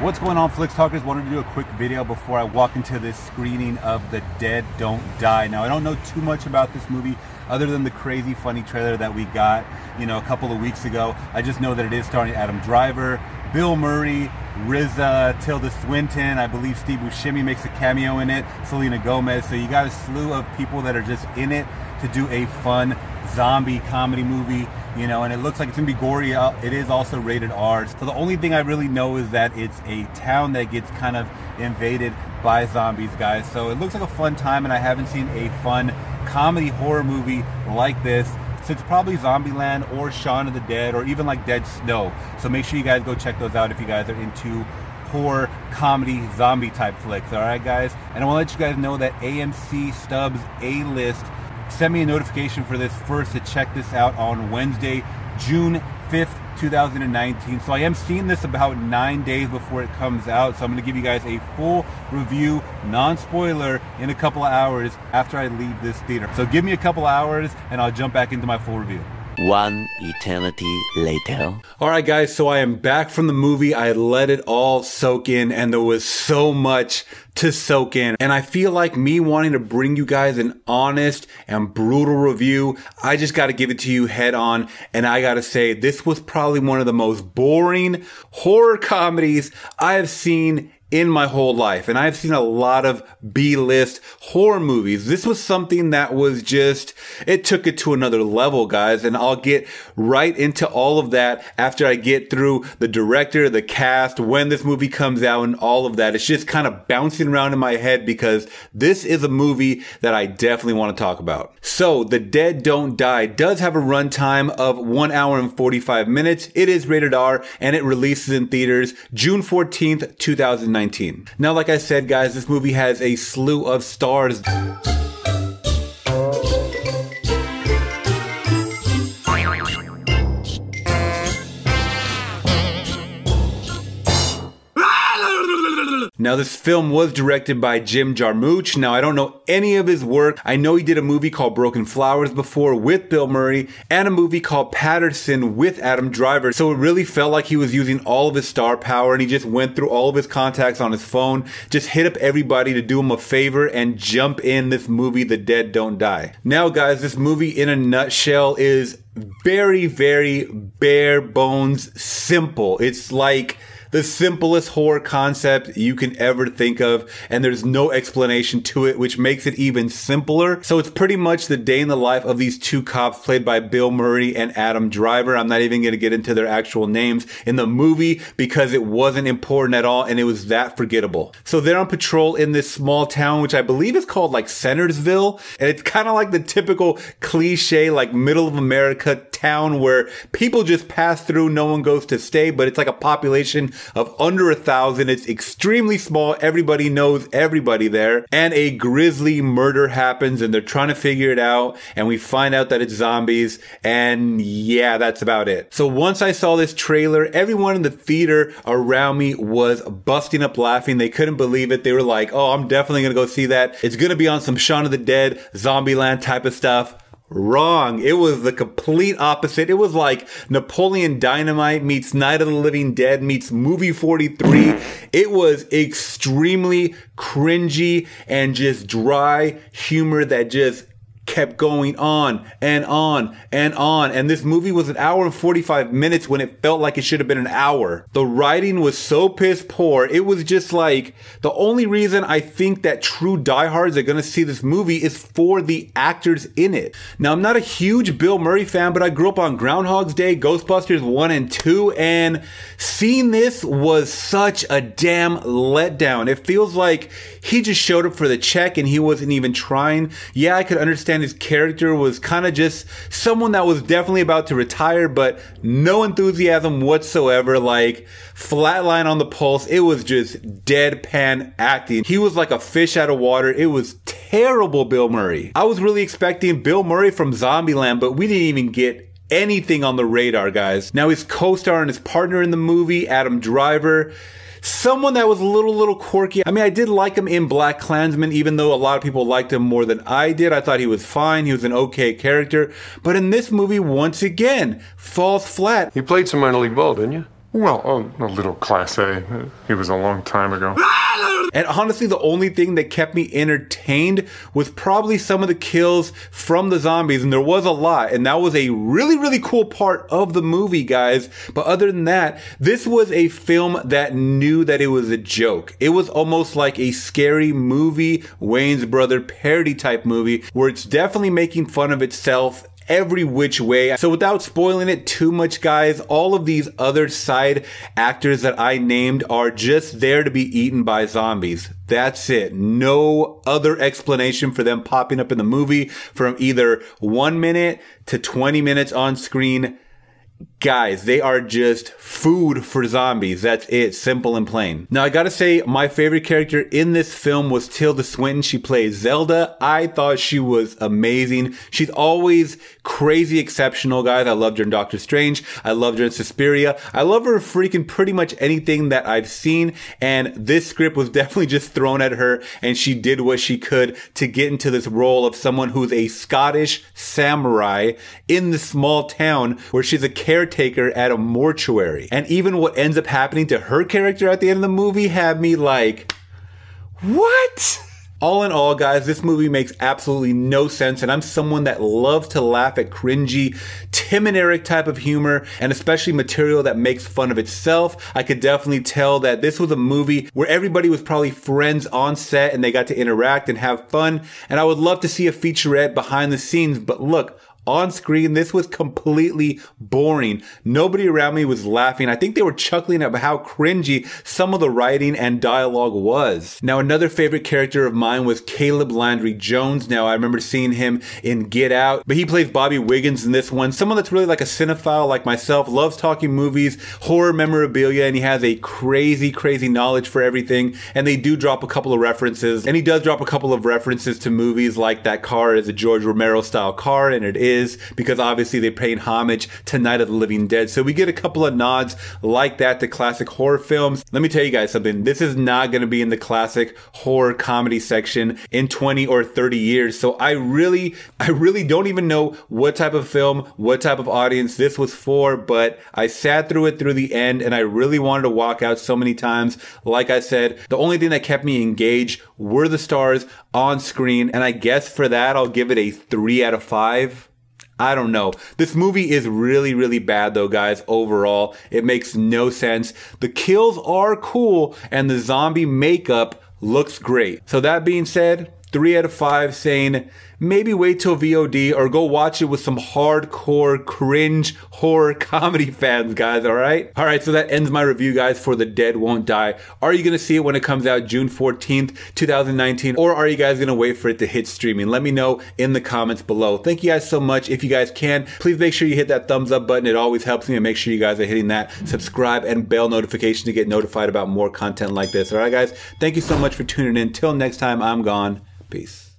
What's going on, Flix Talkers? Wanted to do a quick video before I walk into this screening of The Dead Don't Die. Now, I don't know too much about this movie other than the crazy funny trailer that we got, you know, a couple of weeks ago. I just know that it is starring Adam Driver, Bill Murray, RZA, Tilda Swinton. I believe Steve Buscemi makes a cameo in it, Selena Gomez. So you got a slew of people that are just in it to do a fun zombie comedy movie, you know, and it looks like it's gonna be gory. Uh, it is also rated R. So the only thing I really know is that it's a town that gets kind of invaded by zombies, guys. So it looks like a fun time, and I haven't seen a fun comedy horror movie like this since probably Zombieland or Shaun of the Dead or even like Dead Snow. So make sure you guys go check those out if you guys are into horror, comedy, zombie type flicks. All right, guys. And I want to let you guys know that AMC Stubs A List sent me a notification for this first to check this out on Wednesday, June 5th, 2019. So I am seeing this about nine days before it comes out. So I'm going to give you guys a full review, non spoiler, in a couple of hours after I leave this theater. So give me a couple hours and I'll jump back into my full review. One eternity later. All right, guys, so I am back from the movie. I let it all soak in, and there was so much to soak in. And I feel like me wanting to bring you guys an honest and brutal review, I just got to give it to you head on. And I got to say, this was probably one of the most boring horror comedies I have seen in my whole life. And I've seen a lot of B-list horror movies. This was something that was just, it took it to another level, guys. And I'll get right into all of that after I get through the director, the cast, when this movie comes out and all of that. It's just kind of bouncing around in my head because this is a movie that I definitely want to talk about. So The Dead Don't Die does have a runtime of one hour and 45 minutes. It is rated R and it releases in theaters June 14th, 2019. 2019. Now, like I said, guys, this movie has a slew of stars. Now, this film was directed by Jim Jarmusch. Now, I don't know any of his work. I know he did a movie called Broken Flowers before with Bill Murray and a movie called Paterson with Adam Driver. So it really felt like he was using all of his star power and he just went through all of his contacts on his phone, just hit up everybody to do him a favor and jump in this movie, The Dead Don't Die. Now, guys, this movie in a nutshell is very, very bare bones simple. It's like, the simplest horror concept you can ever think of, and there's no explanation to it, which makes it even simpler. So it's pretty much the day in the life of these two cops played by Bill Murray and Adam Driver. I'm not even going to get into their actual names in the movie because it wasn't important at all and it was that forgettable. So they're on patrol in this small town, which I believe is called like Centersville. And it's kind of like the typical cliche, like middle of America town where people just pass through. No one goes to stay, but it's like a population of under a thousand. It's extremely small. Everybody knows everybody there. And a grisly murder happens and they're trying to figure it out. And we find out that it's zombies. And yeah, that's about it. So once I saw this trailer, everyone in the theater around me was busting up laughing. They couldn't believe it. They were like, oh, I'm definitely going to go see that. It's going to be on some Shaun of the Dead, Zombieland type of stuff. Wrong. It was the complete opposite. It was like Napoleon Dynamite meets Night of the Living Dead meets Movie 43. It was extremely cringy and just dry humor that just kept going on and on and on. And this movie was an hour and 45 minutes when it felt like it should have been an hour. The writing was so piss poor. It was just like the only reason I think that true diehards are going to see this movie is for the actors in it. Now, I'm not a huge Bill Murray fan, but I grew up on Groundhog's Day, Ghostbusters 1 and 2, and seeing this was such a damn letdown. It feels like he just showed up for the check and he wasn't even trying. Yeah, I could understand his character was kind of just someone that was definitely about to retire, but no enthusiasm whatsoever. Like flatline on the pulse. It was just deadpan acting. He was like a fish out of water. It was terrible, Bill Murray. I was really expecting Bill Murray from Zombieland, but we didn't even get anything on the radar, guys. Now his co-star and his partner in the movie, Adam Driver, someone that was a little, little quirky. I mean, I did like him in BlacKkKlansman, even though a lot of people liked him more than I did. I thought he was fine. He was an okay character. But in this movie, once again, falls flat. You played some minor league ball, didn't you? Well, a, a little class A. It was a long time ago. And honestly, the only thing that kept me entertained was probably some of the kills from the zombies. And there was a lot. And that was a really, really cool part of the movie, guys. But other than that, this was a film that knew that it was a joke. It was almost like a scary movie, Wayans brother parody type movie, where it's definitely making fun of itself every which way. So without spoiling it too much, guys, all of these other side actors that I named are just there to be eaten by zombies. That's it. No other explanation for them popping up in the movie from either one minute to 20 minutes on screen guys, they are just food for zombies. That's it. Simple and plain. Now, I gotta say, my favorite character in this film was Tilda Swinton. She plays Zelda. I thought she was amazing. She's always crazy exceptional, guys. I loved her in Doctor Strange. I loved her in Suspiria. I love her freaking pretty much anything that I've seen. And this script was definitely just thrown at her and she did what she could to get into this role of someone who's a Scottish samurai in the small town where she's a caretaker at a mortuary. And even what ends up happening to her character at the end of the movie had me like, what? All in all, guys, this movie makes absolutely no sense, and I'm someone that loves to laugh at cringy, Tim and Eric type of humor, and especially material that makes fun of itself. I could definitely tell that this was a movie where everybody was probably friends on set and they got to interact and have fun, and I would love to see a featurette behind the scenes, but look, on screen. This was completely boring. Nobody around me was laughing. I think they were chuckling at how cringy some of the writing and dialogue was. Now, another favorite character of mine was Caleb Landry Jones. Now, I remember seeing him in Get Out, but he plays Bobby Wiggins in this one. Someone that's really like a cinephile like myself, loves talking movies, horror memorabilia, and he has a crazy, crazy knowledge for everything. And they do drop a couple of references, and he does drop a couple of references to movies like that car is a George Romero style car, and it is is because obviously they're paying homage to Night of the Living Dead. So we get a couple of nods like that to classic horror films. Let me tell you guys something. This is not going to be in the classic horror comedy section in 20 or 30 years. So I really, I really don't even know what type of film, what type of audience this was for, but I sat through it through the end and I really wanted to walk out so many times. Like I said, the only thing that kept me engaged were the stars on screen. And I guess for that, I'll give it a three out of five. I don't know. This movie is really, really bad though, guys, overall. It makes no sense. The kills are cool and the zombie makeup looks great. So that being said, three out of five saying maybe wait till VOD or go watch it with some hardcore cringe horror comedy fans, guys. All right. All right. So that ends my review, guys, for The Dead Won't Die. Are you going to see it when it comes out June 14th, 2019? Or are you guys going to wait for it to hit streaming? Let me know in the comments below. Thank you guys so much. If you guys can, please make sure you hit that thumbs up button. It always helps me and make sure you guys are hitting that subscribe and bell notification to get notified about more content like this. All right, guys. Thank you so much for tuning in. Till next time, I'm gone. Peace.